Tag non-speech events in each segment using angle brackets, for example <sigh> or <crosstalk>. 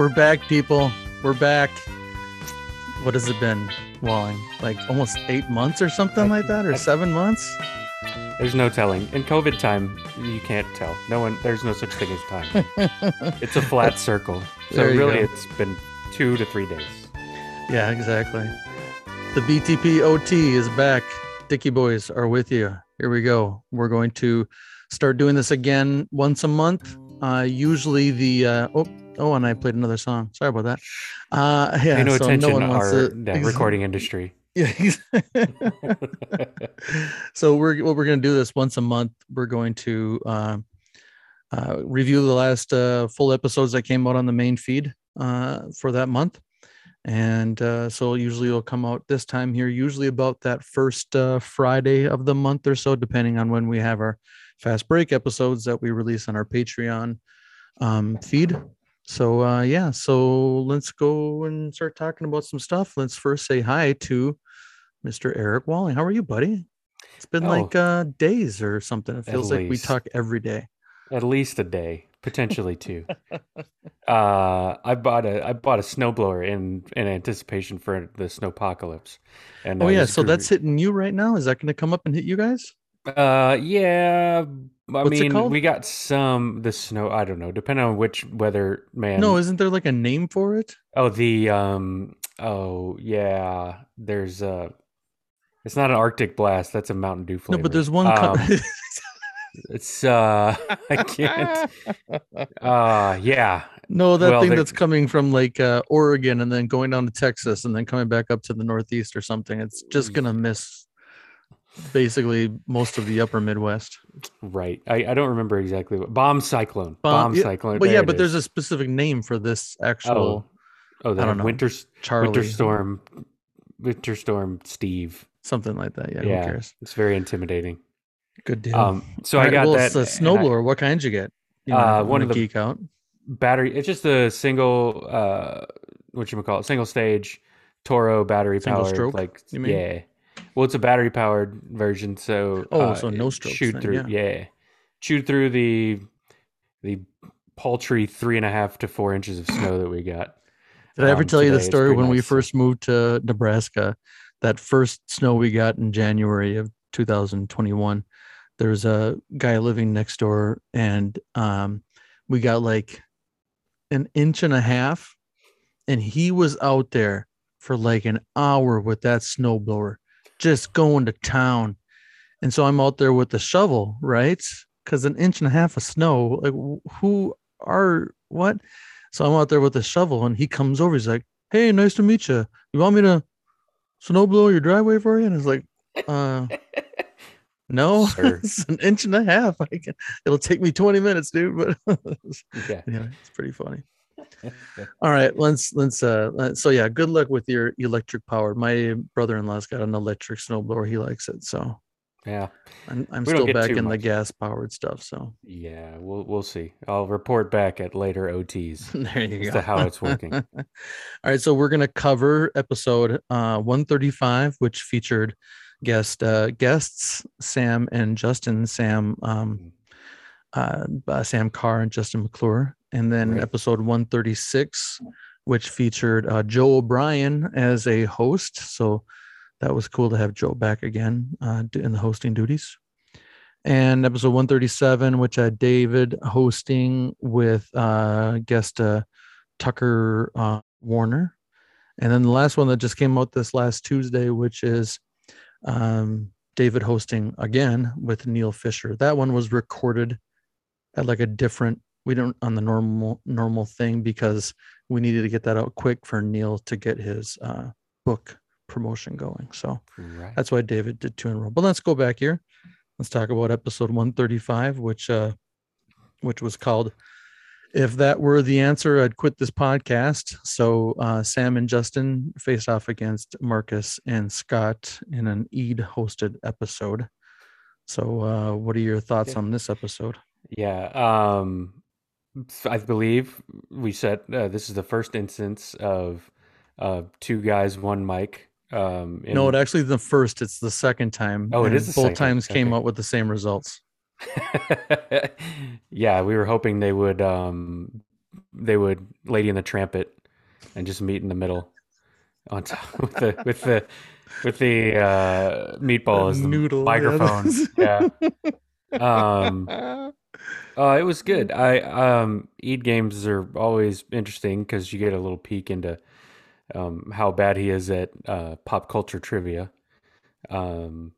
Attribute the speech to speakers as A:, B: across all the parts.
A: We're back, people. We're back. What has it been, Walling? Like almost eight months or something like that, or seven months?
B: There's no telling. In COVID time, you can't tell. No one. There's no such thing as time. <laughs> it's a flat circle. So really,
A: go.
B: it's been two to three days.
A: Yeah, exactly. The BTP OT is back. Dicky boys are with you. Here we go. We're going to start doing this again once a month. Uh, usually the uh, oh oh, and I played another song. Sorry about that. Uh, yeah,
B: Pay no
A: so
B: attention.
A: one wants
B: our
A: to- <laughs>
B: recording industry.
A: Yeah. <laughs> so we're what we're going to do this once a month. We're going to uh, uh, review the last uh, full episodes that came out on the main feed uh, for that month, and uh, so usually it'll come out this time here, usually about that first uh, Friday of the month or so, depending on when we have our fast break episodes that we release on our Patreon um, feed. So uh, yeah, so let's go and start talking about some stuff. Let's first say hi to Mr. Eric Walling. How are you, buddy? It's been
B: Oh.
A: like uh, days or something. It feels like we talk every day.
B: At least a day, potentially two. <laughs> uh, I bought a I bought a snowblower in in anticipation for the snowpocalypse. And
A: Oh
B: I
A: yeah, so that's hitting you right now. Is that going to come up and hit you guys?
B: Uh, yeah. I
A: What's it
B: mean,
A: called?
B: we got some the snow. I don't know, depending on which weather man.
A: no, isn't there like a name for it?
B: Oh, the um. Oh, yeah. There's uh It's not an Arctic blast. That's a Mountain Dew flavor.
A: No, but there's one. co-
B: Um, <laughs> it's uh. <laughs> I can't. Uh, yeah.
A: no, that
B: well,
A: thing that's coming from like uh, Oregon and then going down to Texas and then coming back up to the Northeast or something. It's just gonna miss basically most of the upper Midwest.
B: Right. I, I don't remember exactly what bomb cyclone.
A: Bomb-
B: Bomb,
A: yeah,
B: cyclone.
A: But yeah,
B: there it
A: but there's a specific name for this actual
B: oh the
A: I don't know.
B: winter
A: Charlie.
B: winter storm winter storm Steve.
A: something like that. Yeah,
B: Yeah.
A: who cares?
B: It's very intimidating.
A: Good deal.
B: Um. So
A: All
B: I
A: right,
B: got
A: well,
B: that
A: it's a
B: and I-
A: snowblower. What kind you get? You know,
B: Uh, one of the-
A: geek out.
B: battery. It's just a single. Uh, what you call it? Single stage Toro battery
A: Single
B: powered.
A: stroke,
B: Like yeah. Well, it's a battery powered version, so
A: Oh,
B: uh,
A: so no strokes
B: Chewed
A: then,
B: through, yeah. chewed through the the paltry three and a half to four inches of snow that we got.
A: Did I ever
B: um,
A: tell you the story when we first moved to Nebraska? That first snow we got in January of 2021. There was a guy living next door, and um, we got like an inch and a half, and he was out there for like an hour with that snowblower, just going to town. And so I'm out there with the shovel, right? Because an inch and a half of snow, like who are what? So I'm out there with the shovel, and he comes over. He's like, "Hey, nice to meet you. You want me to snow blow your driveway for you?" And it's like, "Uh, <laughs> no,
B: Sure. <laughs>
A: it's an inch and a half. I can. It'll take me 20 minutes, dude." <laughs> But
B: Yeah.
A: yeah, it's pretty funny. <laughs> All right, let's let's uh let- so yeah, good luck with your electric power. My brother-in-law's got an electric snowblower. He likes it, so
B: Yeah.
A: I'm I'm still back in the gas powered stuff. So
B: Yeah. We'll we'll see. I'll report back at later OTs <laughs>
A: there you
B: as
A: go.
B: to how it's working. <laughs>
A: All right, so we're gonna cover episode uh 135, which featured guest uh guests Sam and Justin. Sam um uh, uh Sam Carr and Justin McClure, and then
B: Right.
A: episode 136, which featured uh Joe O'Brien as a host. So that was cool to have Joe back again uh in the hosting duties. And episode 137, which had David hosting with uh guest uh Tucker uh, Warner. And then the last one that just came out this last Tuesday, which is um, David hosting again with Neal Fischer. That one was recorded at like a different, we don't on the normal normal thing because we needed to get that out quick for Neal to get his uh, book promotion going. So
B: Right.
A: that's why David did two in a row. But let's go back here. Let's talk about episode 135, which uh which was called If That Were the Answer, I'd Quit This Podcast. So uh Sam and Justin faced off against Marcus and Scott in an Ede hosted episode. So uh what are your thoughts
B: Yeah.
A: on this episode?
B: Yeah. Um, I believe we said uh, this is the first instance of uh, two guys, one mic. Um,
A: no, it actually the first, it's the second time.
B: Oh, it is. the
A: both times came up with the same results. <laughs>
B: yeah, we were hoping they would um, they would Lady in the Trampet and just meet in the middle on top <laughs> with the with the with the uh, meatball as the
A: Noodle, yeah.
B: Yeah. <laughs> Um, uh, it was good. I um, Ede games are always interesting because you get a little peek into um, how bad he is at uh, pop culture trivia. Um,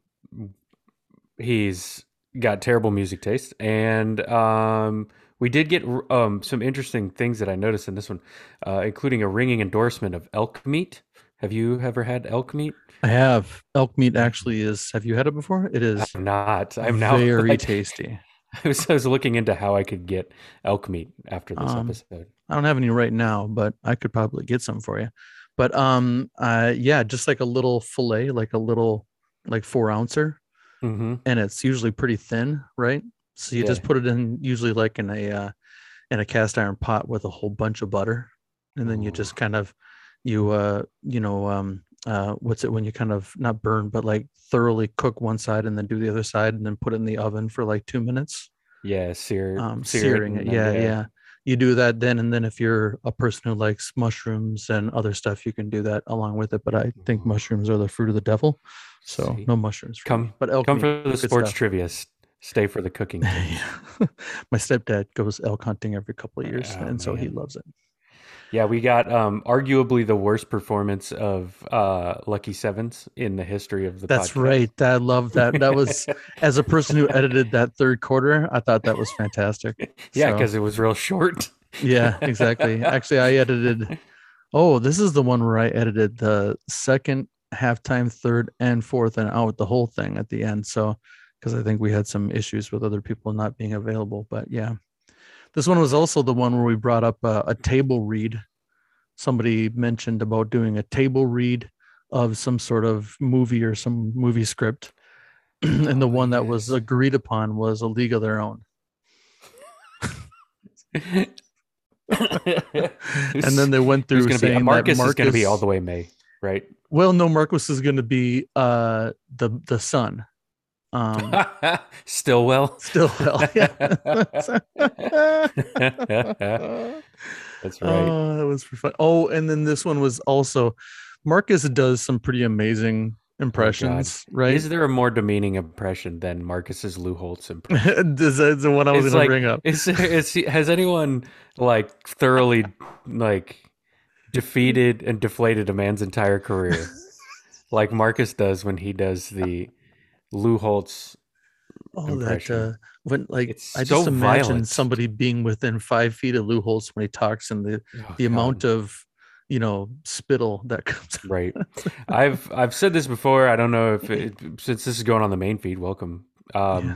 B: he's got terrible music taste, and um, we did get um, some interesting things that I noticed in this one, uh, including a ringing endorsement of elk meat. Have you ever had elk meat?
A: I have elk meat. Actually, is have you had it before? It is
B: I'm not. I'm now
A: very <laughs>
B: like,
A: tasty. <laughs>
B: I was, I was looking into how I could get elk meat after this
A: Um,
B: episode.
A: I don't have any right now, but I could probably get some for you. But um, uh, yeah, just like a little fillet, like a little like four ouncer,
B: hmm
A: and it's usually pretty thin, right? So you just put it in usually like in a uh, in a cast iron pot with a whole bunch of butter, and then you just kind of you uh you know um uh what's it when you kind of not burn but like thoroughly cook one side and then do the other side and then put it in the oven for like two minutes
B: Yeah, sear,
A: um
B: sear
A: searing it
B: then-
A: yeah yeah you do that then and then if you're a person who likes mushrooms and other stuff you can do that along with it but i think mushrooms are the fruit of the devil so
B: See.
A: no mushrooms
B: Come-
A: me. but elk
B: Come
A: meat,
B: for the sports
A: stuff.
B: trivia. Stay for the cooking. <laughs> <laughs>
A: my stepdad goes elk hunting every couple of years
B: Oh,
A: and so he loves it
B: Yeah, we got um, arguably the worst performance of uh, Lucky Sevens in the history of the
A: that's
B: podcast.
A: right. I love that. That was <laughs> as a person who edited that third quarter i thought that was fantastic. <laughs>
B: Yeah,
A: So-
B: because it was real short. <laughs>
A: yeah exactly. Actually i edited oh this is the one where i edited the second halftime third and fourth and out the whole thing at the end. So because i think we had some issues with other people not being available but yeah this one was also the one where we brought up a, a table read somebody mentioned about doing a table read of some sort of movie or some movie script <clears throat> and the
B: Oh,
A: one that was agreed upon was a league of their own <laughs> and then they went through
B: going to be
A: saying
B: Marcus,
A: that
B: is going to be all the way May, right?
A: Well, no, Marcus is going to be uh the the son. Um, <laughs>
B: Stillwell.
A: still well, <laughs> yeah.
B: That's right.
A: Oh, that was for fun. Oh, and then this one was also Marcus does some pretty amazing impressions, right?
B: Is there a more demeaning impression than Marcus's Lou Holtz impression? <laughs>
A: is the one I was going
B: like-
A: to bring up.
B: Is there, is he, has anyone like thoroughly like defeated and deflated a man's entire career like Marcus does when he does the Lou Holtz?
A: Oh, that uh, when like
B: It's
A: I just imagine
B: violent.
A: somebody being within five feet of Lou Holtz when he talks and the
B: Oh,
A: the
B: God.
A: amount of you know spittle that <laughs> comes out.
B: right. I've I've said this before. I don't know if it, since this is going on the main feed. Welcome. Um,
A: Yeah.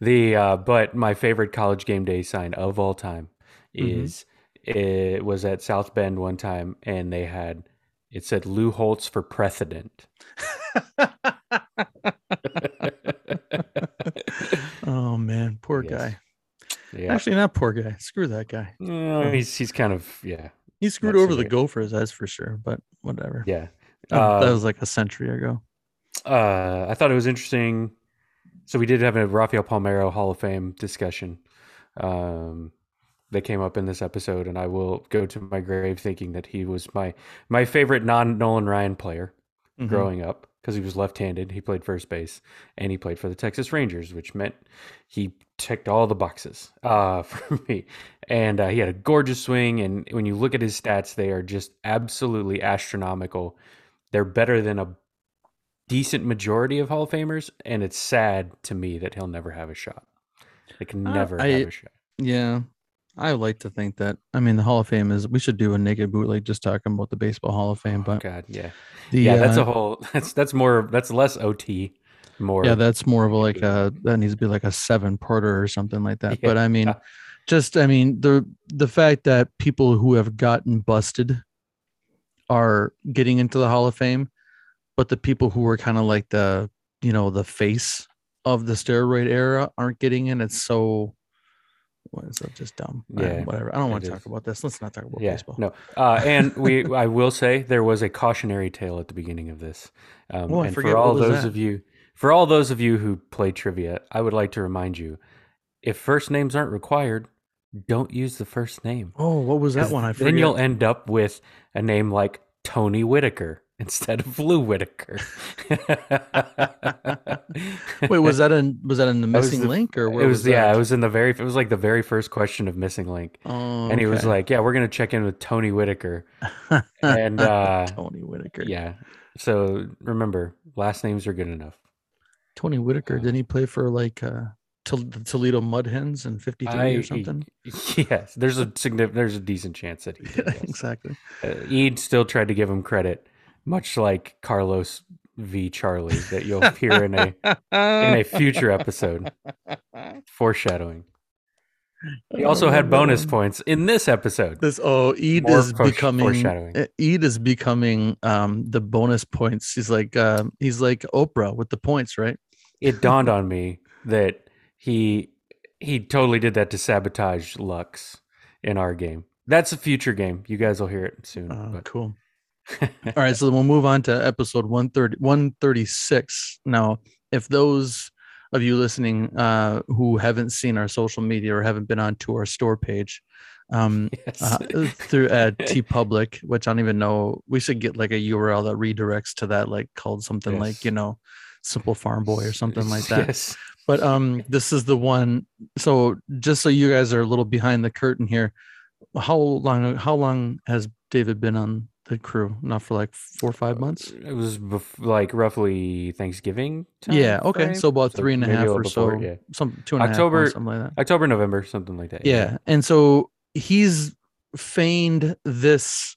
B: The uh, but my favorite college game day sign of all time
A: Mhm.
B: is it was at South Bend one time, and they had it said Lou Holtz for precedent. <laughs>
A: oh man, poor
B: Yes.
A: guy.
B: yeah,
A: Actually, not poor guy. Screw that guy.
B: No, he's he's kind of yeah
A: He screwed over the. Gophers, that's for sure. But whatever.
B: yeah.
A: Oh, that was like a century ago.
B: uh, I thought it was interesting. So we did have a Rafael Palmeiro Hall of Fame discussion. Um, that came up in this episode, and I will go to my grave thinking that he was my my favorite non Nolan Ryan player
A: Mhm.
B: growing up because he was left-handed. He played first base, and he played for the Texas Rangers, which meant he ticked all the boxes uh, <laughs> for me. And uh, he had a gorgeous swing, and when you look at his stats, they are just absolutely astronomical. They're better than a decent majority of Hall of Famers, and it's sad to me that he'll never have a shot. Like never
A: I-
B: have a shot.
A: Yeah. I like to think that. I mean, the Hall of Fame is. We should do a naked bootleg just talking about the baseball Hall of Fame.
B: Oh,
A: But
B: God, yeah,
A: the
B: yeah. That's
A: uh,
B: a whole. <laughs> That's that's more. That's less OT. More.
A: yeah, that's more of a like a <laughs> that needs to be like a seven porter or something like that. But I mean,
B: Yeah.
A: just I mean the the fact that people who have gotten busted are getting into the Hall of Fame, but the people who were kind of like the you know the face of the steroid era aren't getting in. It's so that? Just dumb.
B: Yeah,
A: whatever. I don't want to talk
B: is.
A: about this. Let's not talk about
B: yeah,
A: baseball.
B: no. Uh, and we, <laughs> I will say, there was a cautionary tale at the beginning of this. Um,
A: Oh,
B: and
A: forget,
B: for all those
A: that?
B: of you, for all those of you who play trivia, I would like to remind you: if first names aren't required, Don't use the first name.
A: Oh, what was that one? I
B: then you'll end up with a name like Tony Whitaker <laughs> instead of Lou Whitaker. <laughs>
A: Wait, was that in was that in the missing
B: the-
A: link or where
B: it was, yeah,
A: that?
B: it was in the very it was like the very first question of missing link.
A: Oh,
B: And he was like, "Yeah, we're going to check in with Tony Whitaker." <laughs> and, uh,
A: Tony Whitaker.
B: Yeah. So remember, last names are good enough.
A: Tony Whitaker. Didn't he play for like uh the Toledo Mud Hens in '53
B: I-
A: or something?
B: Yes, there's a significant there's a decent chance that he did. Yes.
A: exactly.
B: Uh, Ede still tried to give him credit, much like Carlos v. Charlie that you'll hear in a in a future episode. <laughs> Foreshadowing. He also had bonus points in this episode.
A: This oh, Ede
B: More
A: is becoming uh, Ede is becoming um the bonus points. He's like uh, he's like Oprah with the points, right?
B: It <laughs> dawned on me that he he totally did that to sabotage Lux in our game. That's a future game. You guys will hear it soon.
A: Oh,
B: but
A: cool. All right, so we'll move on to episode 130, 136. Now, if those of you listening uh, who haven't seen our social media or haven't been onto our store page, um, <laughs>
B: yes.
A: uh, through at TeePublic, which I don't even know, we should get like a URL that redirects to that, like called something like you know, Simple Farm Boy or something like that.
B: Yes.
A: But um, this is the one. So just so you guys are a little behind the curtain here, how long? How long has David been on the crew? Not for like four or five months.
B: It was bef- like roughly Thanksgiving. Time
A: Yeah. Okay.
B: frame?
A: So about three and a half or
B: before,
A: so.
B: Yeah.
A: Some two and a half
B: October-
A: months, something like that.
B: October, November, something like that.
A: Yeah. And so he's feigned this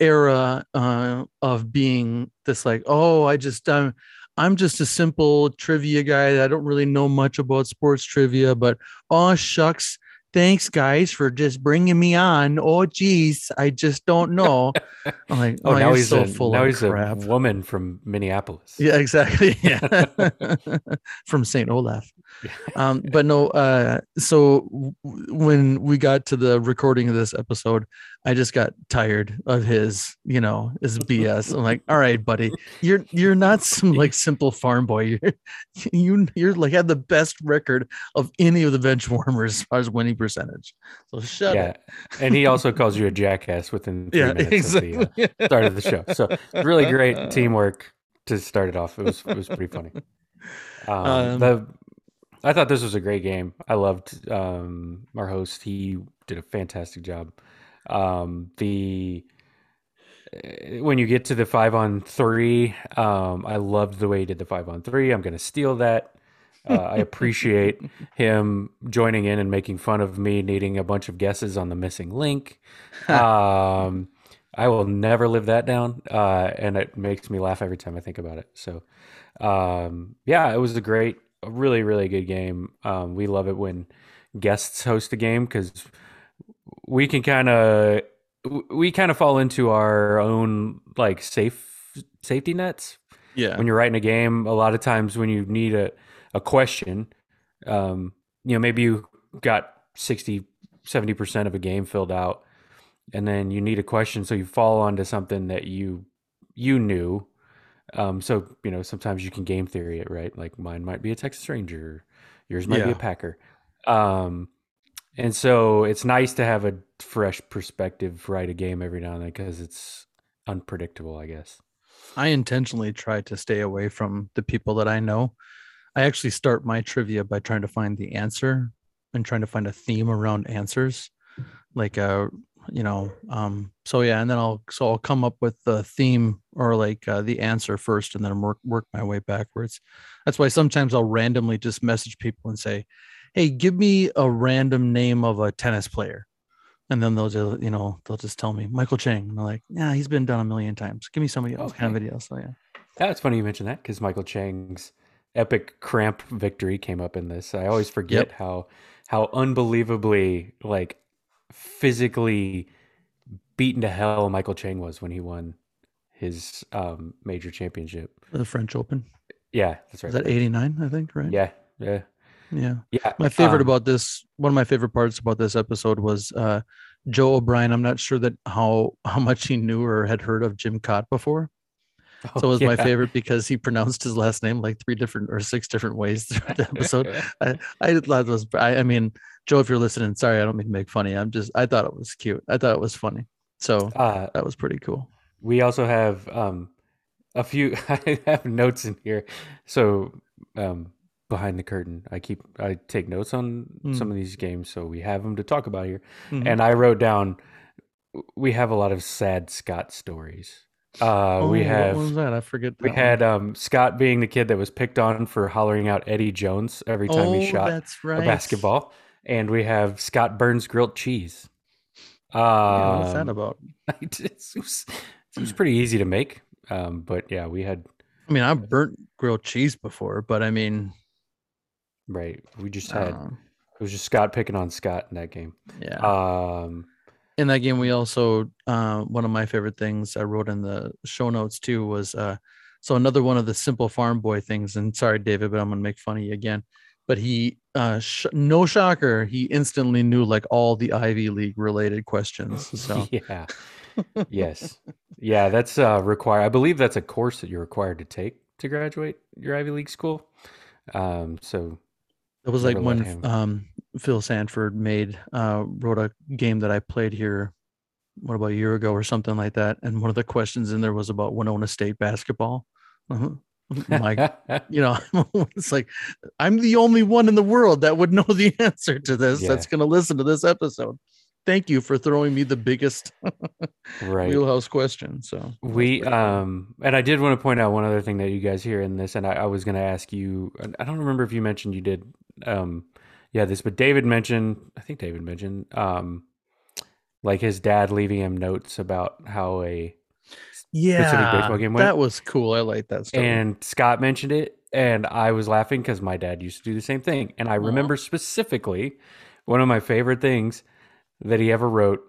A: era uh, of being this like, oh, I just um, I'm just a simple trivia guy. I don't really know much about sports trivia, but oh shucks, thanks guys for just bringing me on. Oh geez, I just don't know. <laughs> I'm like,
B: Oh, now he's
A: so
B: a
A: full
B: now he's
A: crap.
B: a woman from Minneapolis.
A: Yeah, exactly. <laughs> Yeah. <laughs> From St. Olaf. Um, but no, uh, so w- when we got to the recording of this episode, I just got tired of his, you know, his <laughs> BS. I'm like, all right, buddy, you're you're not some like simple farm boy. <laughs> You're you you're like had the best record of any of the bench warmers as far as winning percentage. So shut
B: yeah,
A: up.
B: and he also calls you a jackass within <laughs> three
A: Yeah,
B: minutes of the uh, start of the show. So really great teamwork to start it off. It was it was pretty funny. Um,
A: Um,
B: the I thought this was a great game. I loved um, our host. He did a fantastic job. Um, the eh, when you get to the five on three, um, I loved the way he did the five on three. I'm going to steal that. Uh, I appreciate <laughs> him joining in and making fun of me needing a bunch of guesses on the missing link. Um, I will never live that down, uh, and it makes me laugh every time I think about it. So, um, yeah, it was a great, a really, really good game. Um, we love it when guests host a game because we can kind of we kind of fall into our own like safe safety nets.
A: Yeah.
B: when you're writing a game a lot of times when you need a, a question um, you know maybe you got 60 70% of a game filled out and then you need a question so you fall onto something that you you knew. Um, so you know sometimes you can game theory it right? Like mine might be a texas ranger yours might be a packer. Um, and so it's nice to have a fresh perspective write a game every now and then because it's unpredictable i guess
A: I intentionally try to stay away from the people that I know. I actually start my trivia by trying to find the answer and trying to find a theme around answers. Like uh you know, um so yeah, and then I'll so I'll come up with the theme or like uh, the answer first and then work work my way backwards. That's why sometimes I'll randomly just message people and say, "Hey, give me a random name of a tennis player." And then they'll just, you know, they'll just tell me Michael Chang. And I'm like, yeah, he's been done a million times. Give me somebody else kind of video. So yeah.
B: It's funny you mentioned that because Michael Chang's epic cramp victory came up in this. I always forget how how unbelievably like physically beaten to hell Michael Chang was when he won his um, major championship.
A: The French Open.
B: Yeah, that's right.
A: Is that 89, I think, right?
B: Yeah, yeah,
A: Yeah.
B: yeah.
A: My favorite
B: um,
A: about this, one of my favorite parts about this episode was uh Joe O'Brien. I'm not sure that how how much he knew or had heard of Jim Cott before. So it was my favorite because he pronounced his last name like three different or six different ways throughout the episode. <laughs> I, I thought it was I, I mean, Joe, if you're listening, sorry, I don't mean to make funny. I'm just I thought it was cute. I thought it was funny. So
B: Uh,
A: that was pretty cool.
B: we also have um, a few. <laughs> I have notes in here. So um, behind the curtain, I keep I take notes on some
A: Mm.
B: of these games, so we have them to talk about here.
A: Mhm.
B: And I wrote down. We have a lot of sad Scott stories. Uh,
A: Oh,
B: we
A: what was that? I forget.
B: we
A: one.
B: had um, Scott being the kid that was picked on for hollering out Eddie Jones every time
A: oh,
B: he shot
A: right.
B: a basketball, and we have Scott Burns grilled cheese. Um,
A: Yeah, what's that about? <laughs>
B: it, was, it was pretty easy to make, um, but yeah, we had
A: I mean, I've burnt grilled cheese before, but I mean,
B: right. We just had
A: uh,
B: it was just Scott picking on Scott in that game.
A: yeah.
B: Um,
A: in that game we also uh one of my favorite things i wrote in the show notes too was uh so another one of the simple farm boy things and sorry david but i'm gonna make fun of you again but he uh sh- no shocker he instantly knew like all the ivy league related questions <laughs> so
B: yeah, yes, yeah. That's uh, required. I believe that's a course that you're required to take to graduate your Ivy League school. Um, so
A: it was like
B: Never
A: when um phil sanford made uh wrote a game that i played here what about a year ago or something like that and one of the questions in there was about winona state basketball. <laughs> My <laughs> you know <laughs> it's like i'm the only one in the world that would know the answer to this
B: Yeah.
A: that's going to listen to this episode thank you for throwing me the biggest <laughs>
B: right.
A: wheelhouse question so
B: We um and I did want to point out one other thing that you guys hear in this, and I, I was going to ask you. I don't remember if you mentioned you did, um, yeah, this, but David mentioned. I think David mentioned, um, like his dad leaving him notes about how a
A: yeah
B: baseball game went?
A: that was cool i like that story
B: and Scott mentioned it, and I was laughing because my dad used to do the same thing, and I remember specifically one of my favorite things that he ever wrote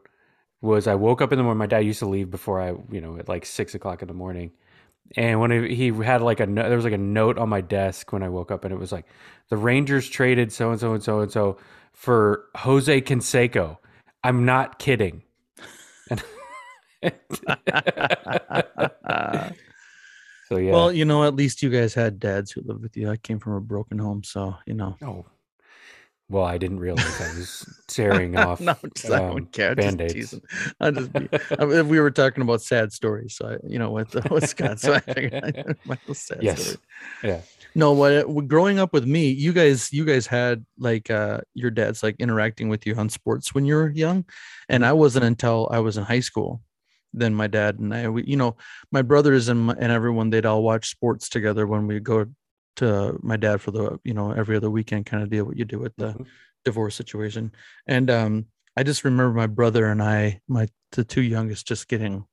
B: was I woke up in the morning. My dad used to leave before I, you know, at like six o'clock in the morning. And when he had like a there was like a note on my desk when I woke up, and it was like the Rangers traded so and so and so and so for Jose Canseco. I'm not kidding. <laughs> so yeah.
A: well you know at least you guys had dads who lived with you i came from a broken home so you know
B: oh, well, I didn't realize I was tearing <laughs> off
A: no, just, I
B: um,
A: don't care. I'm just
B: Band-Aids.
A: teasing. I just, I mean, we were talking about sad stories, so I, you know, with with Scott, so I figured I <laughs> my little sad
B: Yes.
A: story.
B: Yeah.
A: No, what what- growing up with me, you guys, you guys had like uh your dad's like interacting with you on sports when you were young, and. I wasn't until I was in high school. Then my dad and I, we, you know, my brothers and my, and everyone, they'd all watch sports together when we go to my dad for the, you know, every other weekend kind of deal. What you do with the
B: Mhm.
A: divorce situation. And um, I just remember my brother and I, my the two youngest, just getting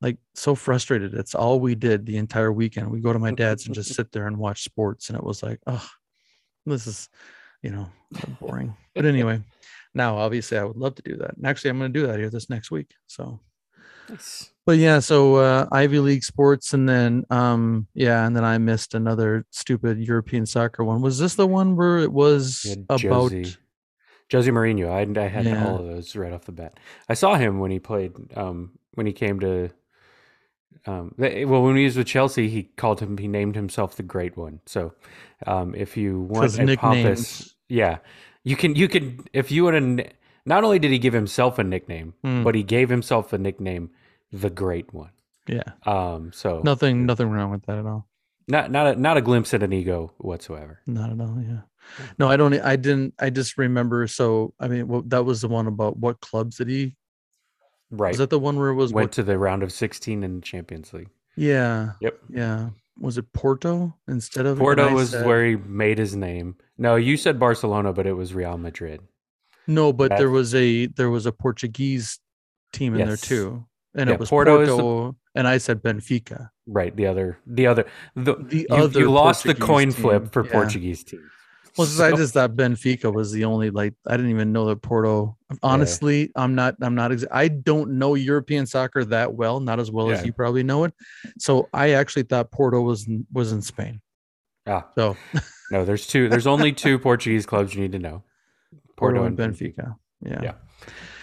A: like so frustrated. It's all we did the entire weekend. We go to my dad's and just sit there and watch sports, and it was like, oh, this is, you know, boring. But <laughs> anyway, now obviously I would love to do that. And actually, I'm going to do that here this next week. So
B: Nice.
A: but yeah, so uh, Ivy League sports, and then um, yeah, and then I missed another stupid European soccer one. Was this the one where it was
B: had
A: about?
B: Josie. Josie Mourinho. I, I had
A: Yeah.
B: all of those right off the bat. I saw him when he played. Um, when he came to. Um, th- well, when he was with Chelsea, he called him. He named himself the Great One. So, um, if you want a pompous,
A: nicknames.
B: yeah, you can. You can. If you want to. Not only did he give himself a nickname,
A: Hmm.
B: but he gave himself a nickname, the Great One.
A: Yeah,
B: Um, so
A: nothing, nothing wrong with that at all.
B: not not a, not a glimpse at an ego whatsoever.
A: Not at all. Yeah. No, I don't. I didn't. I just remember. So I mean, well, that was the one about what clubs did he?
B: Right.
A: Was that the one where it was?
B: Went
A: What,
B: to the round of 16 in the Champions League.
A: yeah.
B: Yep.
A: Yeah. Was it Porto instead of
B: Porto was
A: said-
B: where he made his name. No, you said Barcelona, but it was Real Madrid.
A: No, but there was a there was a Portuguese team in there too, and
B: Yeah,
A: it was
B: Porto
A: Porto,
B: the-
A: and I said Benfica.
B: Right. The other, the other, the,
A: The
B: you,
A: other
B: you lost the coin
A: team,
B: flip for
A: yeah.
B: Portuguese teams.
A: Well, since I just thought Benfica was the only like I didn't even know that Porto. Honestly, I'm not. I'm not. Ex- I don't know European soccer that well, not as well as you probably know it. So I actually thought Porto was was in Spain.
B: ah,
A: So
B: no, there's two. There's only two Portuguese clubs you need to know.
A: Porto and Benfica. Yeah.
B: Yeah.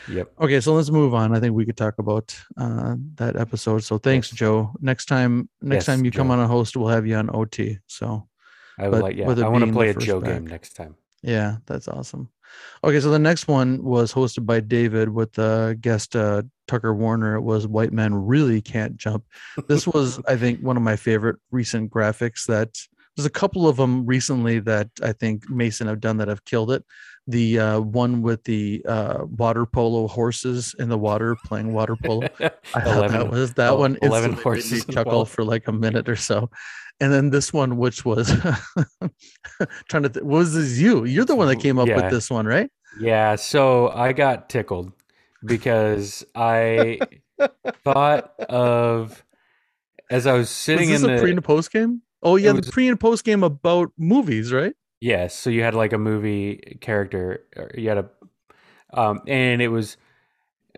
B: Yep.
A: Okay, so let's move on. I think we could talk about uh, that episode. So thanks,
B: Yes.
A: Joe. Next time, next
B: Yes,
A: time you come on a host, we'll have you on OT. So
B: I would
A: But
B: like. Yeah, I want to play a Joe
A: back.
B: game next time.
A: yeah, that's awesome. Okay, so the next one was hosted by David with uh, guest uh, Tucker Warner. It was White Men Really Can't Jump. This <laughs> was, I think, one of my favorite recent graphics. That there's a couple of them recently that I think Mason have done that have killed it. The uh, one with the uh, water polo horses in the water playing water polo. <laughs> I thought that was that one.
B: 11
A: instantly made me
B: horses
A: chuckle for like a minute or so, and then this one, which was <laughs> trying to th- was this you? You're the one that came up
B: Yeah.
A: with this one, right?
B: Yeah, so I got tickled because I thought of as I was
A: Was
B: sitting
A: this
B: in
A: a
B: the
A: pre and post game? Oh yeah,
B: was-
A: the pre and post game about movies, right?
B: Yes, so you had like a movie character, or you had a, um, and it was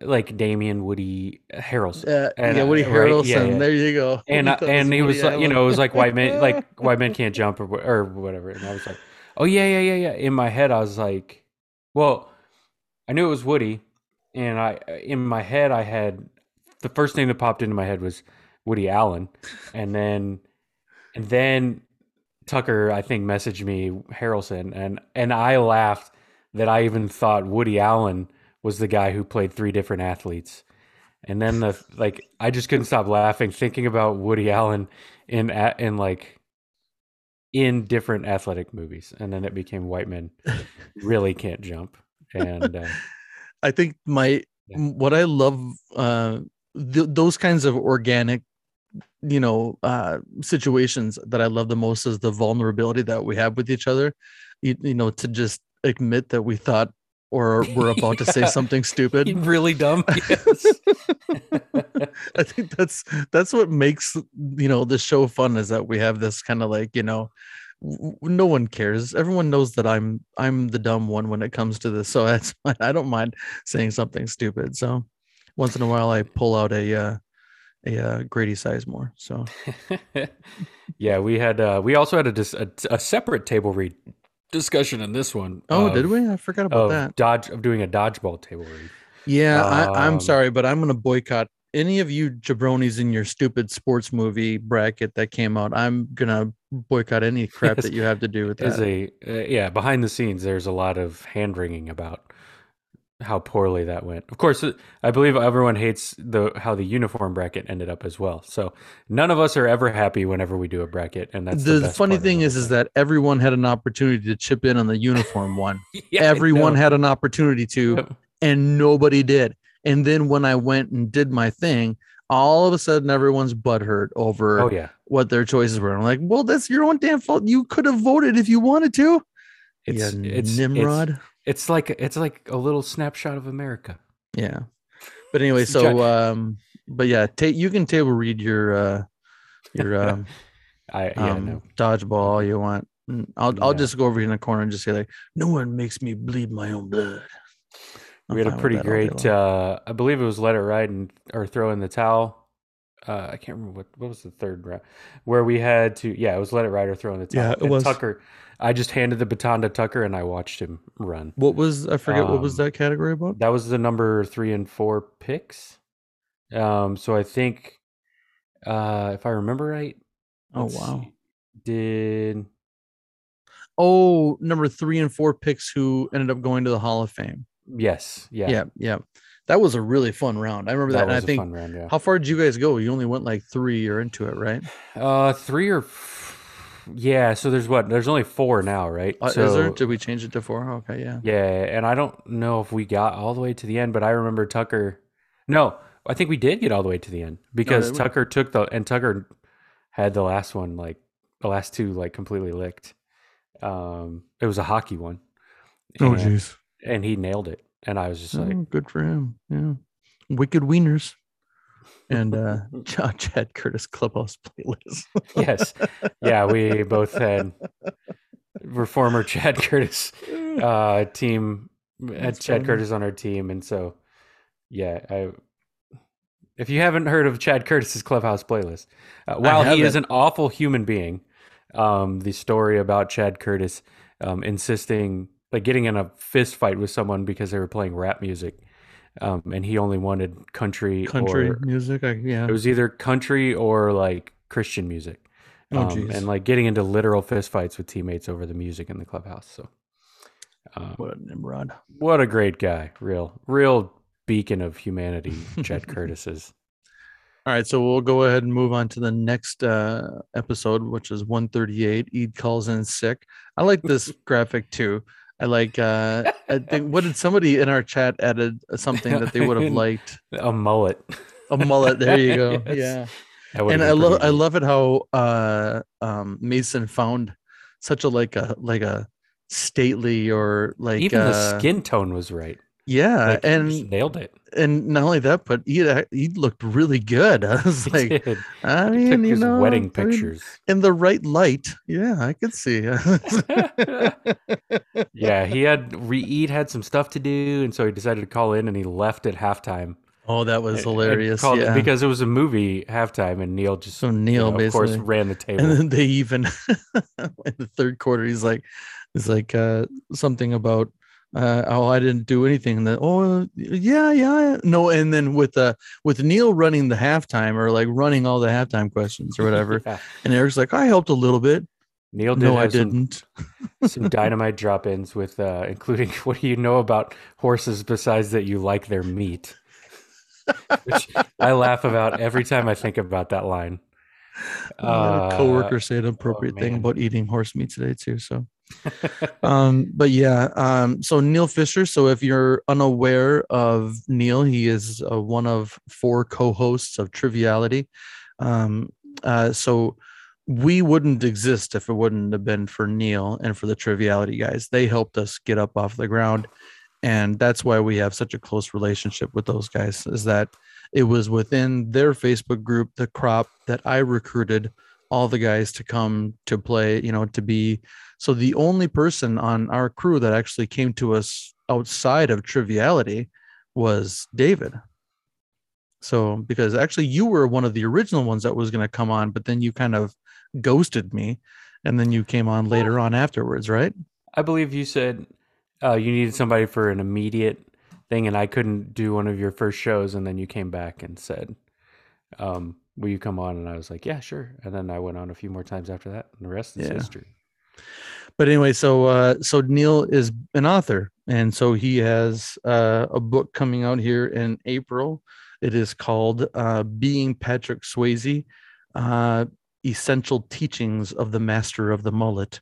B: like Damien Woody Harrelson,
A: Uh,
B: And,
A: yeah,
B: uh,
A: Woody
B: right,
A: Harrelson.
B: yeah, yeah.
A: There you go. <laughs>
B: and
A: We
B: I-
A: thought it
B: and he was
A: Woody
B: like, you know, it was like white men, like <laughs> white men can't jump or or whatever, and I was like, oh yeah, yeah, yeah, yeah. In my head, I was like, well, I knew it was Woody, and I in my head I had the first thing that popped into my head was Woody Allen, and then and then Tucker I think messaged me Harrelson, and and I laughed that I even thought Woody Allen was the guy who played three different athletes. And then the like, I just couldn't stop laughing thinking about Woody Allen in in like in different athletic movies, and then it became White Men <laughs> Really Can't Jump, and uh,
A: I think my
B: Yeah.
A: what I love uh th- those kinds of organic you know uh situations that I love the most is the vulnerability that we have with each other. You, you know to just admit that we thought or we're about to say <laughs> something stupid. <laughs>
B: Really dumb. <laughs> Yes.
A: I think that's that's what makes you know the show fun is that we have this kind of like you know no one cares. Everyone knows that i'm i'm the dumb one when it comes to this. So that's i don't mind saying something stupid. So once in a while i pull out a uh a uh, grady sizemore so <laughs>
B: yeah, we had uh, we also had a, dis- a a separate table read discussion in this one.
A: oh did we i forgot about
B: Of
A: that
B: dodge of doing a dodgeball table read.
A: yeah I, i'm
B: Um,
A: sorry but i'm gonna boycott any of you jabronis in your stupid sports movie bracket that came out i'm gonna boycott any crap
B: Yes,
A: that you have to do with that
B: Is a uh, yeah behind the scenes. There's a lot of hand wringing about how poorly that went. Of course, I believe everyone hates the how the uniform bracket ended up as well. So none of us are ever happy whenever we do a bracket, and that's the,
A: the, funny thing is is that everyone had an opportunity to chip in on the uniform one. <laughs>
B: Yeah,
A: everyone had an opportunity to and nobody did. And then when i went and did my thing all of a sudden everyone's butthurt over
B: Oh yeah,
A: what their choices were. I'm like well that's your own damn fault. You could have voted if you wanted to.
B: It's
A: yeah
B: it's,
A: nimrod.
B: it's like it's like a little snapshot of America.
A: yeah but anyway so um but yeah ta- you can table read your uh your <laughs> um,
B: I yeah
A: um
B: no
A: dodgeball all you want I'll I'll
B: Yeah.
A: just go over here in the corner and just say like, no one makes me bleed my own blood. I'm
B: we had a pretty
A: that all day
B: great. uh I believe it was let it ride and or throw in the towel. Uh, I can't remember what what was the third round where we had to. Yeah, it was let it ride or throw in the towel.
A: Yeah, it
B: and
A: was.
B: Tucker. I just handed the baton to Tucker and I watched him run.
A: What was I forget what was
B: Um,
A: that category about?
B: That was the number three and four picks. Um, so I think, uh, if I remember right,
A: Oh wow.
B: see, did
A: Oh, number three and four picks who ended up going to the Hall of Fame.
B: yes, yeah,
A: Yeah, yeah. That was a really fun round. I remember that.
B: that
A: and I think
B: round. Yeah,
A: how far did you guys go? You only went like three year into it, right?
B: uh, three or yeah. So there's what? There's only four now, right?
A: Uh,
B: so
A: is there? Did we change it to four? Okay, yeah.
B: yeah, and I don't know if we got all the way to the end, but I remember Tucker. No, I think we did get all the way to the end because
A: did we?
B: Tucker took the and Tucker had the last one like the last two like completely licked. Um, it was a hockey one.
A: Oh
B: and-
A: jeez.
B: and he nailed it. And I was just like,
A: Oh, good for him. Yeah. Wicked wieners. And uh <laughs> Ch- Chad Curtis Clubhouse playlist.
B: yes, yeah, we <laughs> both had were former Chad Curtis <laughs> uh, team had
A: That's
B: Chad
A: funny.
B: Curtis on our team, and so yeah, I. If you haven't heard of Chad Curtis's Clubhouse playlist, uh, while he is an awful human being, um, the story about Chad Curtis um, insisting, like getting in a fist fight with someone because they were playing rap music, um, and he only wanted country.
A: Country
B: or,
A: music. I, yeah.
B: It was either country or like Christian music.
A: Oh,
B: Um, and like getting into literal fistfights with teammates over the music in the clubhouse. So, uh,
A: What a Nimrod.
B: what a great guy! Real, real beacon of humanity. Chad <laughs> Curtis is.
A: All right, so we'll go ahead and move on to the next uh, episode, which is 138. Ede calls in sick. I like this <laughs> graphic too. I like. Uh, I think what did somebody in our chat added something that they would have <laughs> liked?
B: A mullet.
A: A mullet. There you go. <laughs>
B: Yes.
A: Yeah. And I love I love it how uh um Mason found such a like a like a stately or like
B: Even
A: uh,
B: the skin tone was right.
A: Yeah
B: Like,
A: and
B: nailed it.
A: and not only that but he he looked really good <laughs> I was
B: He
A: like
B: did.
A: I
B: He
A: mean you
B: his
A: know
B: wedding pictures.
A: in the right light yeah I could see <laughs>
B: yeah, he had Reed had some stuff to do, and so he decided to call in, and he left at halftime.
A: oh that was hilarious yeah
B: because it was a movie halftime, and Neal just
A: so
B: you
A: Neal
B: know, of course ran the table. <laughs>
A: and then they even in the third quarter he's like he's like uh something about uh oh i didn't do anything and then oh yeah yeah no and then with uh with neal running the halftime or like running all the halftime questions or whatever <laughs>
B: Yeah.
A: and eric's like i helped a little bit
B: Neal did
A: no i
B: some,
A: didn't <laughs>
B: some dynamite drop-ins with, uh, including <laughs> what do you know about horses besides that you like their meat? Which I laugh about every time I think about that line.
A: I had a coworker
B: Uh,
A: say an appropriate thing about eating horse meat today too so <laughs> um but yeah um so neal fischer so if you're unaware of neal he is uh, one of four co-hosts of triviality. Um uh so we wouldn't exist if it wouldn't have been for neal and for the triviality guys. They helped us get up off the ground and that's why we have such a close relationship with those guys is that it was within their facebook group the crop that i recruited all the guys to come to play you know to be so the only person on our crew that actually came to us outside of triviality was david. So because actually you were one of the original ones that was going to come on but then you kind of ghosted me and then you came on later on afterwards right?
B: I believe you said uh, you needed somebody for an immediate thing, and I couldn't do one of your first shows, and then you came back and said, um, "Will you come on?" And I was like, "Yeah, sure." And then I went on a few more times after that, and the rest is
A: Yeah.
B: history.
A: but anyway so uh so neal is an author and so he has uh, a book coming out here in april it is called uh being patrick swayze uh essential teachings of the master of the mullet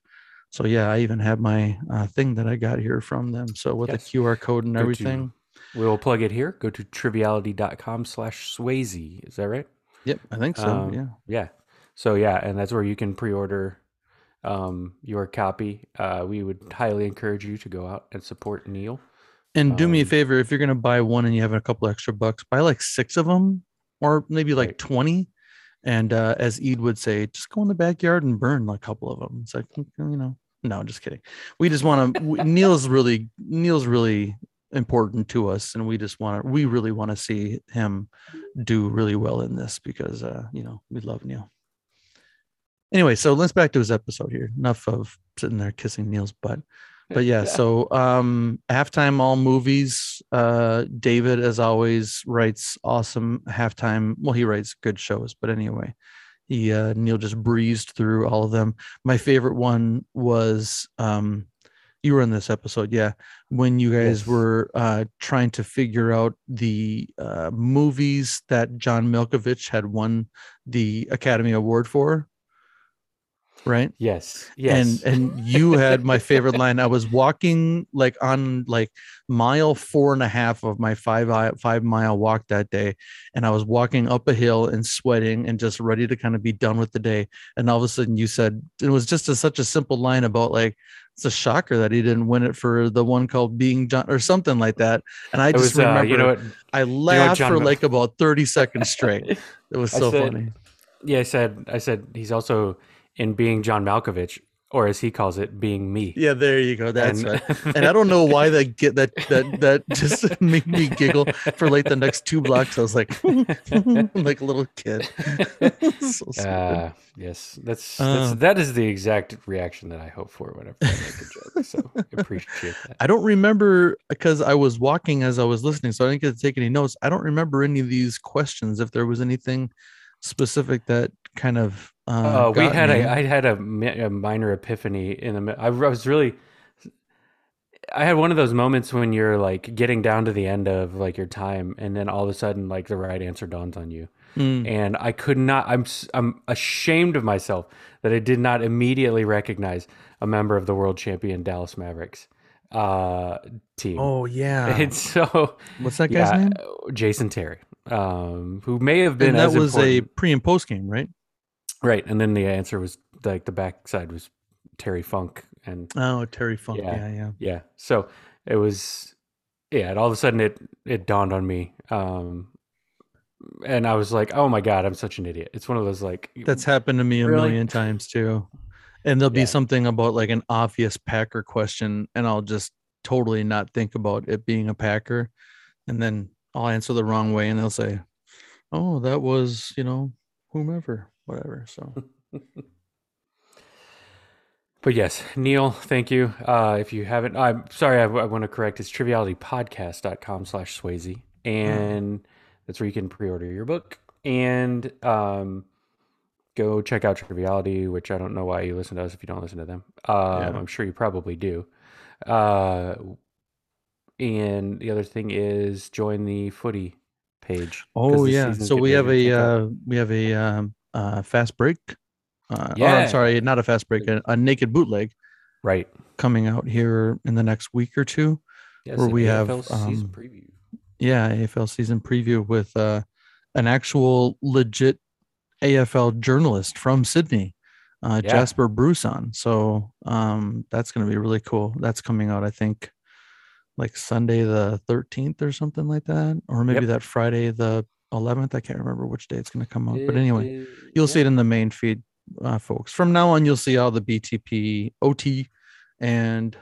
A: so yeah i even have my uh, thing that i got here from them so with
B: Yes.
A: a qr code and
B: Go to-
A: everything
B: We'll plug it here. Go to triviality.com slash Swayze. Is that right?
A: Yep i think so
B: Um,
A: yeah
B: Yeah. So yeah, and that's where you can pre-order um, your copy. Uh, we would highly encourage you to go out and support Neal.
A: And do me a
B: Um,
A: favor if you're gonna buy one and you have a couple extra bucks, buy like six of them, or maybe like
B: Right.
A: twenty. And uh, as Ed would say, just go in the backyard and burn a couple of them. It's like you know, no, just kidding. We just want to. Neal's really Neal's really important to us, and we just want to. We really want to see him do really well in this because uh, you know we love Neal. Anyway, so let's back to his episode here. Enough of sitting there kissing Neal's butt but <laughs> yeah so um halftime all movies uh david as always writes awesome halftime well he writes good shows but anyway he uh neal just breezed through all of them my favorite one was um you were in this episode yeah when you guys
B: Yes.
A: were uh trying to figure out the uh movies that john malkovich had won the academy award for right
B: Yes. Yes.
A: and and <laughs> you had my favorite line i was walking like on like mile four and a half of my five five mile walk that day and i was walking up a hill and sweating and just ready to kind of be done with the day and all of a sudden you said it was just a, such a simple line about like it's a shocker that he didn't win it for the one called being john or something like that and i
B: it
A: just
B: was, uh,
A: remember
B: you know what?
A: i laughed
B: John
A: for like about 30 seconds straight <laughs> it was so
B: said-
A: funny
B: Yeah, I said. I said he's also in being John Malkovich. Or as he calls it, being me.
A: Yeah, there you go. That's
B: And-
A: right. <laughs> And I don't know why that get that that that just <laughs> made me giggle for like the next two blocks. I was like, <laughs> like a little kid. so.
B: Uh, yes, that's, that's that is the exact reaction that I hope for whenever I make a joke. So appreciate that.
A: I don't remember because I was walking as I was listening, so I didn't get to take any notes. I don't remember any of these questions. If there was anything specific that kind of uh,
B: Uh, we had
A: me.
B: a I had a, a minor epiphany in the I was really I had one of those moments when you're like getting down to the end of like your time and then all of a sudden like the right answer dawns on you
A: Mm.
B: and I could not I'm i'm ashamed of myself that I did not immediately recognize a member of the world champion Dallas Mavericks uh team.
A: Oh yeah, <laughs>
B: it's so
A: what's that guy's name?
B: Jason Terry, um, who may have been
A: And that
B: as
A: was
B: important.
A: a pre and post game, right?
B: Right, and then the answer was like the backside was Terry Funk, and
A: Oh, Terry Funk.
B: Yeah.
A: Yeah, yeah.
B: yeah, so it was, yeah. And all of a sudden, it it dawned on me, um, and I was like, oh my god, I'm such an idiot. It's one of those like
A: That's happened to me a
B: Really?
A: million times too. And there'll be
B: Yeah.
A: something about like an obvious Packer question, and I'll just totally not think about it being a Packer. And then I'll answer the wrong way, and they'll say, Oh, that was, you know, whomever, whatever. So <laughs>
B: But yes, Neal, thank you. Uh, if you haven't, I'm sorry, I, want to correct. It's trivialitypodcast.com slash Swayze. And that's where you can pre order your book and um, go check out Triviality, which I don't know why you listen to us if you don't listen to them. Um,
A: Yeah.
B: I'm sure you probably do. Uh, and the other thing is join the footy page.
A: Oh yeah. So we have a uh, we have a um, uh, fast break. Uh,
B: Yeah.
A: I'm sorry, not a fast break, a, a naked bootleg
B: right.
A: coming out here in the next week or two.
B: Yes,
A: where we have,
B: AFL season
A: um,
B: preview.
A: Yeah, AFL season preview with uh, an actual legit AFL journalist from Sydney, uh,
B: Yeah.
A: Jasper Bruson. So um, that's going to be really cool. That's coming out, I think, like Sunday the 13th or something like that, or maybe
B: Yep.
A: that Friday the 11th. I can't remember which day it's going to come out. But anyway, you'll
B: yeah.
A: see it in the main feed, uh, folks. From now on, you'll see all the BTP, OT, and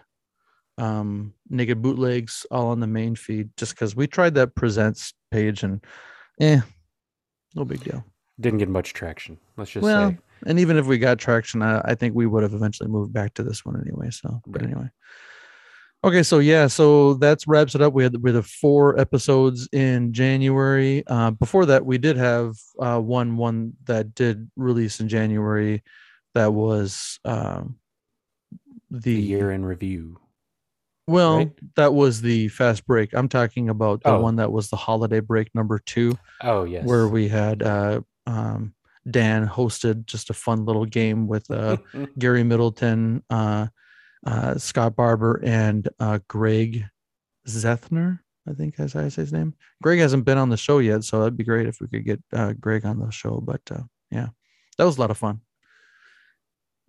A: um, naked bootlegs all on the main feed. Just because we tried that presents page and, eh, no big deal.
B: didn't get much traction. Let's just
A: Well,
B: say.
A: and even if we got traction, I, I think we would have eventually moved back to this one anyway. So, but
B: Right.
A: anyway. Okay, so yeah, so that's wraps it up. We had we had the four episodes in January. Uh, before that, we did have uh, one one that did release in January. That was um, the,
B: The year in review.
A: well,
B: right?
A: that was the fast break. I'm talking about the
B: Oh.
A: one that was the holiday break number two
B: Oh yes.
A: where we had uh, um, Dan hosted just a fun little game with uh, <laughs> Gary Middleton, uh, Scott Barber, and uh, Greg Zethner. I think that's how I say his name. Greg hasn't been on the show yet, so that'd be great if we could get uh, Greg on the show. But uh, yeah, that was a lot of fun.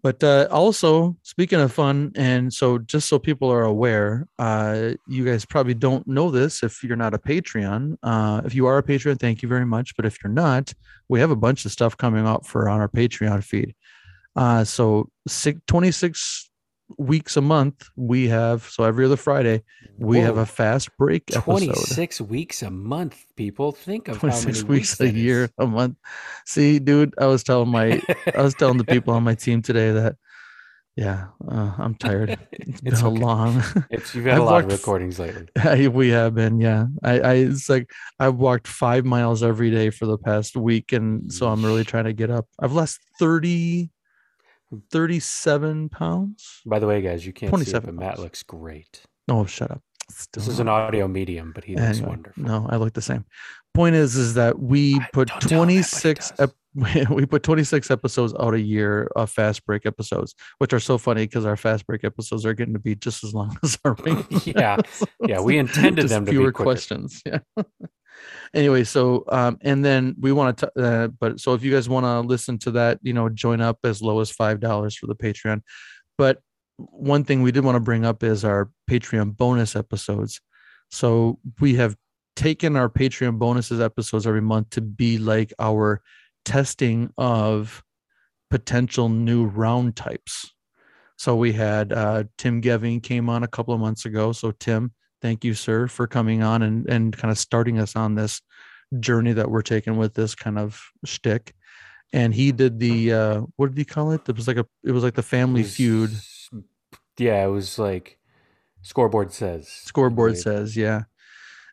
A: But uh, also, speaking of fun, and so just so people are aware, uh, you guys probably don't know this if you're not a Patreon. If you are a Patreon, thank you very much. But if you're not, we have a bunch of stuff coming up for on our Patreon feed. So six, 26 weeks a month, we have, so every other Friday, we have a fast break episode.
B: 26 weeks a month, people. Think of how
A: 26
B: many
A: weeks a
B: is.
A: year, a month. See, dude, I was telling my, I was telling the <laughs> people on my team today that, yeah, uh, I'm tired. <laughs> It's been
B: It's
A: a
B: okay.
A: long. <laughs>
B: It's you've had a lot of recordings lately.
A: I, we have been, yeah. I, I, it's like I've walked five miles every day for the past week, and so I'm really trying to get up. I've lost 30, 37 pounds.
B: By the way, guys, you can't see it,
A: 27
B: but Matt looks great.
A: No, shut up. Still
B: This is an audio medium, but he looks
A: Anyway,
B: wonderful.
A: No, I look the same. Point is, is that we
B: I-
A: put
B: don't tell him that, but he
A: 26 ep- <laughs> we put 26 episodes out a year of fast break episodes, which are so funny because our fast break episodes are getting to be just as long <laughs> as our <laughs>
B: Yeah. Yeah, we intended them to be
A: fewer
B: quicker.
A: questions. Yeah. Anyway, so um, and then we want to, uh, but so if you guys want to listen to that, you know, join up as low as five dollars for the Patreon. But one thing we did want to bring up is our Patreon bonus episodes. So we have taken our Patreon bonuses episodes every month to be like our testing of potential new round types. So we had uh, Tim Geving came on a couple of months ago. So Tim, thank you, sir, for coming on and and kind of starting us on this journey that we're taking with this kind of shtick. And he did the uh, what did he call it? It was like a it was like the Family
B: was-
A: Feud
B: Yeah, it was like scoreboard says.
A: Scoreboard
B: believe.
A: says yeah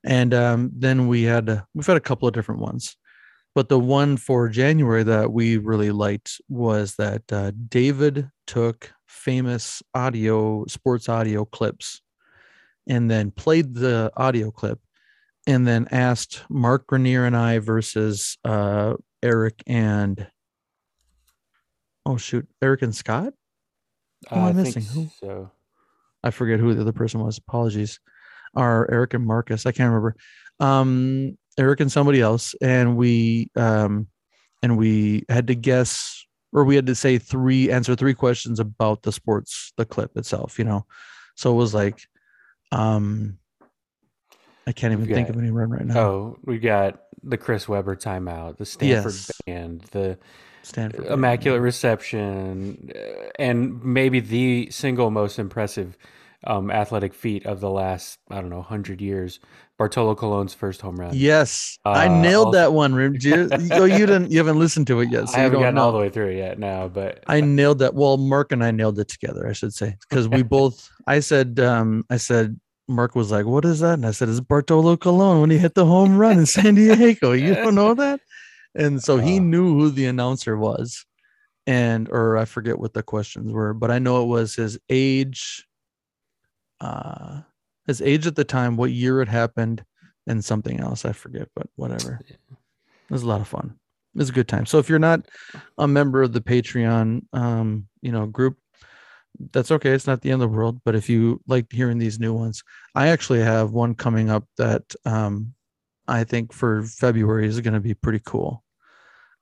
A: and um, then we had uh, we've had a couple of different ones but the one for january that we really liked was that uh, david took famous audio sports audio clips and then played the audio clip and then asked mark grenier and i versus uh, eric and oh shoot eric and scott Who am I
B: Uh,
A: missing? Who?
B: So
A: I forget who the other person was. Apologies. Are Eric and Marcus. I can't remember. Um, Eric and somebody else, and we um, and we had to guess, or we had to say three, answer three questions about the sports, the clip itself. You know, so it was like, um, I can't even
B: We've
A: think of any run right now.
B: oh, we got the Chris Webber timeout, the Stanford
A: Yes.
B: band, the
A: Stanford.
B: immaculate reception, uh, and maybe the single most impressive um, athletic feat of the last I don't know hundred years, Bartolo Colon's first home run.
A: Yes, I
B: Uh,
A: nailed
B: also-
A: that one. You, oh, you didn't. You haven't listened to it yet, <laughs> so
B: I haven't gotten
A: know.
B: all the way through it yet now, but
A: I nailed that. Well, Mark and I nailed it together, I should say, because we <laughs> both. I said, um, I said, Mark was like, "What is that?" And I said, "It's Bartolo Colon when he hit the home run in San Diego. You <laughs> don't know that?" And so he
B: Uh.
A: knew who the announcer was, and or I forget what the questions were, but I know it was his age, uh, his age at the time, what year it happened, and something else. I forget, but whatever. It was a lot of fun. It was a good time. So if you're not a member of the Patreon, um, you know, group, that's okay. It's not the end of the world. But if you like hearing these new ones, I actually have one coming up that um, I think for February is going to be pretty cool.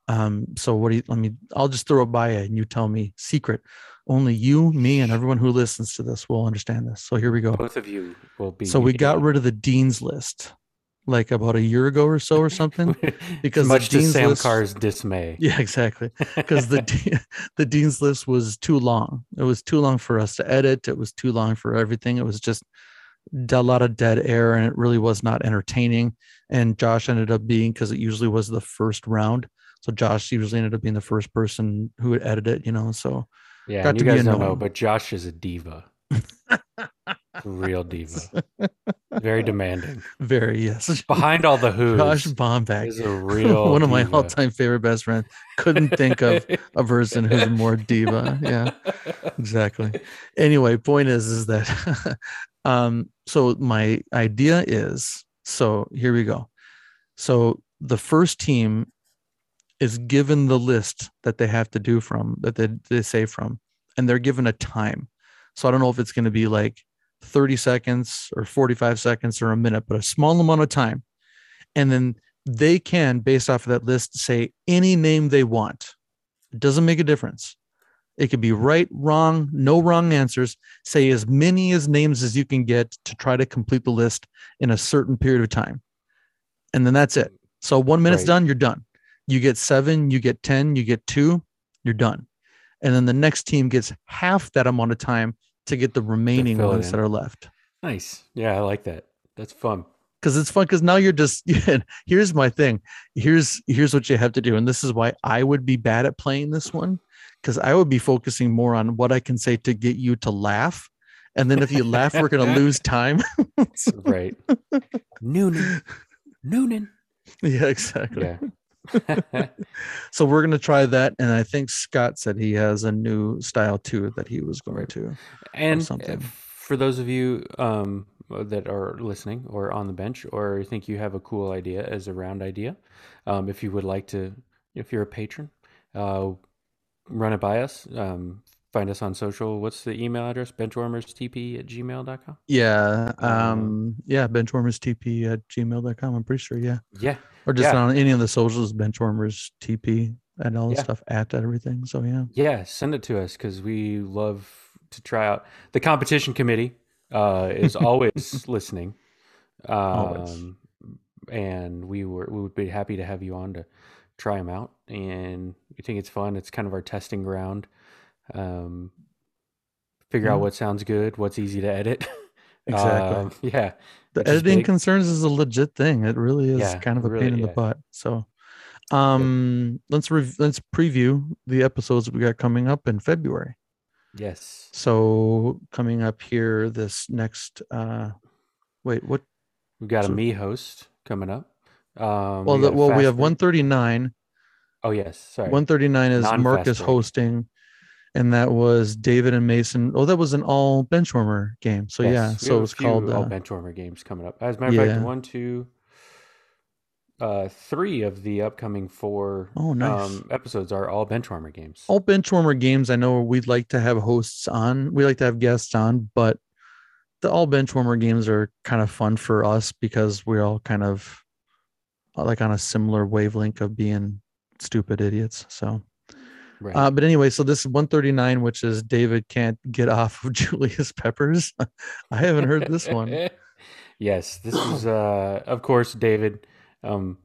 A: Um, so what do you? Let me. I'll just throw it by you, and you tell me secret. Only you, me, and everyone who listens to this will understand this. So here we go.
B: both of you will be.
A: So we got rid of the dean's list, like about a year ago or so, or <laughs> something. because
B: much to
A: Dean's
B: Sam
A: List-
B: Carr's dismay. <laughs>
A: Yeah, exactly. <laughs> Because the the dean's list was too long. It was too long for us to edit. It was too long for everything. It was just a lot of dead air, and it really was not entertaining. And Josh ended up being because it usually was the first round. So Josh usually ended up being the first person who would edit it. You know, so
B: Yeah,
A: Got
B: and
A: to
B: you guys don't know, but Josh is a diva. Real diva. <laughs> Very demanding.
A: very yes.
B: Behind all the who's
A: Josh Bomback,
B: is a real <laughs>
A: one of my
B: diva.
A: all-time favorite best friends. Couldn't think of a person who's more diva. Yeah. <laughs> exactly anyway point is is that um so my idea is so here we go so the first team is given the list that they have to do from that they, they say from and they're given a time so i don't know if it's going to be like 30 seconds or 45 seconds or a minute but a small amount of time and then they can based off of that list say any name they want it doesn't make a difference it could be right, wrong, no wrong answers. Say as many as names as you can get to try to complete the list in a certain period of time. And then that's it. So one minute's
B: Right.
A: done, you're done. You get seven, you get 10, you get two, you're done. And then the next team gets half that amount of time to get the remaining ones
B: in.
A: that are left.
B: nice. Yeah, I like that. That's fun.
A: because it's fun because now you're just <laughs> here's my thing here's here's what you have to do and this is why i would be bad at playing this one because i would be focusing more on what i can say to get you to laugh and then if you laugh we're going <laughs> to lose time <laughs>
B: Right. Noonan. Noonan.
A: yeah exactly
B: Yeah. <laughs>
A: so we're going to try that and i think scott said he has a new style too that he was going to
B: and uh,
A: something.
B: for those of you um, that are listening or on the bench or think you have a cool idea as a round idea um, if you would like to if you're a patron uh, run it by us um, find us on social. What's the email address? benchwarmerstp at gmail.com
A: yeah um yeah benchwarmers tp at gmail.com i'm pretty sure yeah.
B: Yeah
A: or just
B: Yeah.
A: on any of the socials benchwarmers tp and all the
B: Yeah.
A: stuff at everything so yeah.
B: Yeah send it to us because we love to try out. The competition committee uh, is <laughs> always listening um,
A: Always.
B: and we were we would be happy to have you on to try them out and we think it's fun. It's kind of our testing ground um, figure
A: Yeah.
B: out what sounds good, what's easy to edit. <laughs>
A: Exactly.
B: Um, <laughs> yeah.
A: the editing
B: big.
A: concerns is a legit thing. It really is
B: Yeah,
A: kind of a
B: really-
A: pain in the butt. So, um, let's rev- let's preview the episodes we got coming up in February.
B: Yes.
A: So coming up here this next uh wait, what
B: We've got
A: So-
B: a me host coming up. Um,
A: well
B: we
A: the, well we have 139.
B: Oh yes, sorry.
A: 139 is
B: Non-fast
A: Marcus hosting and that was David and Mason. Oh, that was an all benchwarmer game. So
B: Yes,
A: yeah, so
B: a
A: it's called
B: all
A: uh,
B: benchwarmer games coming up. As a matter of
A: Yeah.
B: fact, one, two, uh, three of the upcoming four
A: Oh, nice.
B: um, episodes are all benchwarmer games.
A: all benchwarmer games i know we'd like to have hosts on we like to have guests on but the all benchwarmer games are kind of fun for us because we're all kind of uh, like on a similar wavelength of being stupid idiots so
B: right.
A: uh, but anyway so this 139 which is david can't get off of <laughs> julius peppers i haven't heard this one <laughs>
B: yes, this is uh, of course David, um,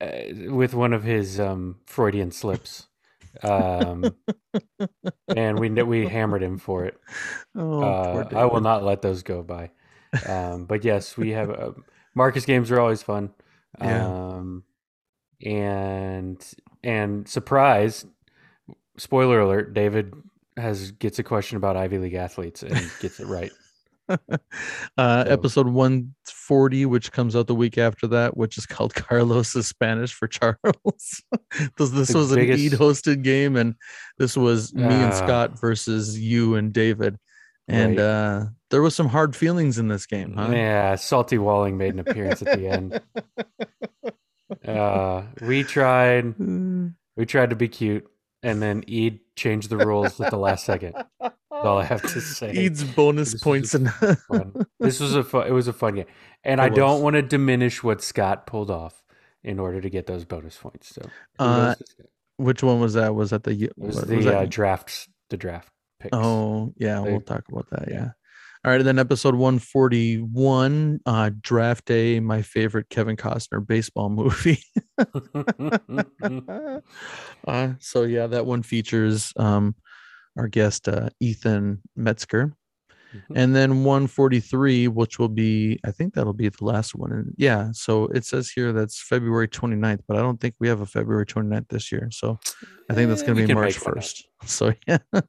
B: uh, with one of his um, Freudian slips, um, <laughs> and we we hammered him for it.
A: oh
B: uh, I will not let those go by. Um, but yes, we have uh, Marcus games are always fun.
A: Yeah.
B: Um, and and surprise, spoiler alert, David has gets a question about Ivy League athletes and gets it right. <laughs>
A: uh,
B: So-
A: episode 140, which comes out the week after that, which is called <laughs> Carlos is Spanish for Charles. <laughs> this this was an
B: biggest-
A: Ede hosted game, and this was me and
B: Ah.
A: Scott versus you and David. And
B: Right.
A: uh, there was some hard feelings in this game, huh?
B: Yeah, Salty Walling made an appearance at the end. Uh, we tried we tried to be cute, and then Ede changed the rules at the last second. That's all I have to say.
A: Ede's bonus
B: This
A: points and
B: fun. <laughs> This was a fun. It was a fun game, and I
A: It
B: don't want to diminish what Scott pulled off in order to get those bonus points. So,
A: Uh,
B: kudos to Scott.
A: which one was that? Was that the
B: it was
A: what
B: the
A: was that?
B: uh, draft. The draft picks.
A: Oh, yeah,
B: They-
A: we'll talk about that.
B: yeah.
A: Yeah. and then episode 141, uh Draft Day, my favorite Kevin Costner baseball <laughs> movie. <laughs> uh so yeah, that one features um our guest uh Ethan Metzger.
B: Mhm.
A: And then 143, which will be, I think that'll be the last one. And yeah, so it says here that's February 29th, but I don't think we have a February 29th this year. So I think that's
B: Eh,
A: going to be March
B: make one up.
A: 1st. <laughs> So yeah. <laughs>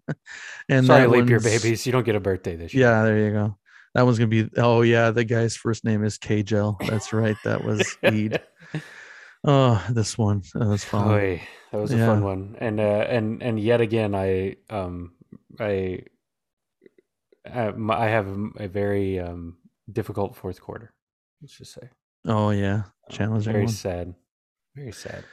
A: and
B: Sorry, leap year babies. You don't get a birthday this year.
A: yeah, there you go. That one's gonna be. Oh yeah, the guy's first name is K Gel. That's right. That was <laughs> Ede. Oh, this one. That was fun.
B: Oy, that was a
A: Yeah.
B: fun one, and uh, and and yet again, I um I I, my- I have a, very um difficult fourth quarter. Let's just say
A: Oh yeah,
B: Um, Very
A: one.
B: sad. Very sad.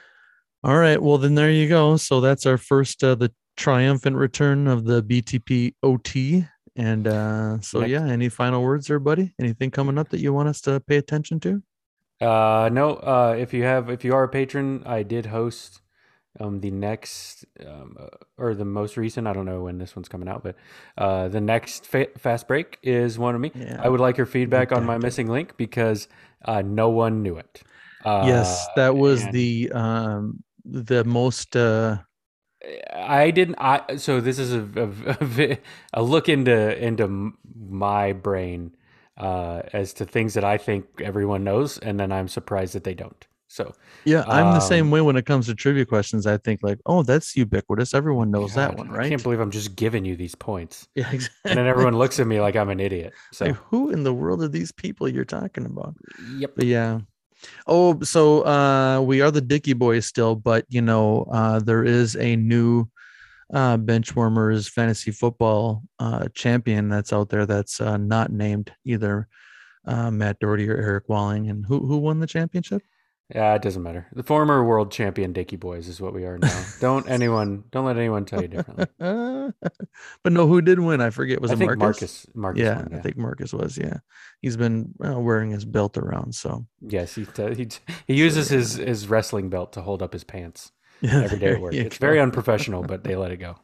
A: All right. Well, then there you go. So that's our first, uh, the triumphant return of the BTP OT. And uh, so
B: Next-
A: yeah, any final words there, buddy? Anything coming up that you want us to pay attention to?
B: Uh, no. Uh, if you have, if you are a patron, I did host um the next um uh, or the most recent. I don't know when this one's coming out, but uh, the next fa- fast break is one of me.
A: Yeah.
B: I would like your feedback on my missing link because uh, no one knew it. Uh,
A: yes, that was
B: and
A: the um the most uh
B: I didn't. I so this is a a, a look into into my brain uh, as to things that I think everyone knows, and then I'm surprised that they don't. So
A: yeah, I'm the same
B: Um,
A: way when it comes to trivia questions. I think like, oh, that's ubiquitous. Everyone knows that
B: God,
A: one,
B: I
A: right?
B: can't believe I'm just giving you these points,
A: yeah, exactly.
B: and then everyone looks at me like I'm an idiot. So
A: Like, who in the world are these people you're talking about?
B: yep.
A: But yeah. Oh, so uh we are the Dicky Boys still, but you know, uh there is a new uh benchwarmers fantasy football uh champion that's out there that's uh not named either uh Matt Doherty or Eric Walling. And who who won the championship?
B: Yeah, it doesn't matter. The former world champion Dickie Boys is what we are now. <laughs> don't anyone, don't let anyone tell you differently. <laughs>
A: but no, who did win? I forget. Was
B: I
A: it
B: think
A: Marcus?
B: Marcus. Marcus.
A: yeah,
B: won, yeah.
A: I think Marcus was. Yeah, he's been uh, wearing his belt around. So
B: Yes, he t- he t- he uses his his wrestling belt to hold up his pants.
A: yeah, <laughs>
B: every day at work. It's very unprofessional, but they let it go.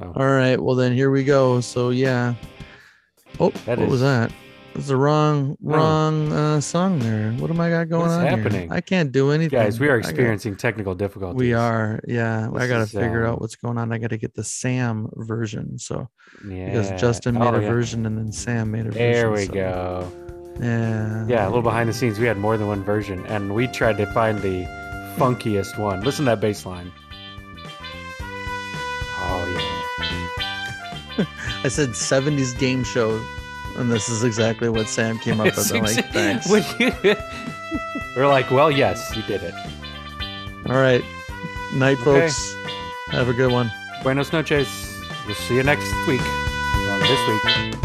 B: Oh,
A: All right. Well, then here we go. So yeah. Oh,
B: That
A: what was that? It's the wrong
B: Oh.
A: wrong uh, song there. What am I got going
B: What's
A: on here?
B: happening?
A: I can't do anything.
B: Guys, we are
A: I got-
B: experiencing technical difficulties.
A: we are, yeah. I got to figure
B: um,
A: out what's going on. I got to get the Sam version. So
B: Yeah.
A: because Justin made
B: Oh,
A: a
B: yeah.
A: version and then Sam made a version.
B: There we
A: so,
B: go.
A: Yeah.
B: Yeah, a little behind the scenes. We had more than one version, and we tried to find the funkiest one. Listen to that bass line. Oh yeah. <laughs>
A: I said 70s game show, and this is exactly what Sam came up <laughs> with. I'm like, thanks. <laughs>
B: We're like, well, yes, you did it.
A: All right. Night,
B: Okay.
A: folks. Have a good one.
B: Buenos noches. We'll see you next week. Well, this week.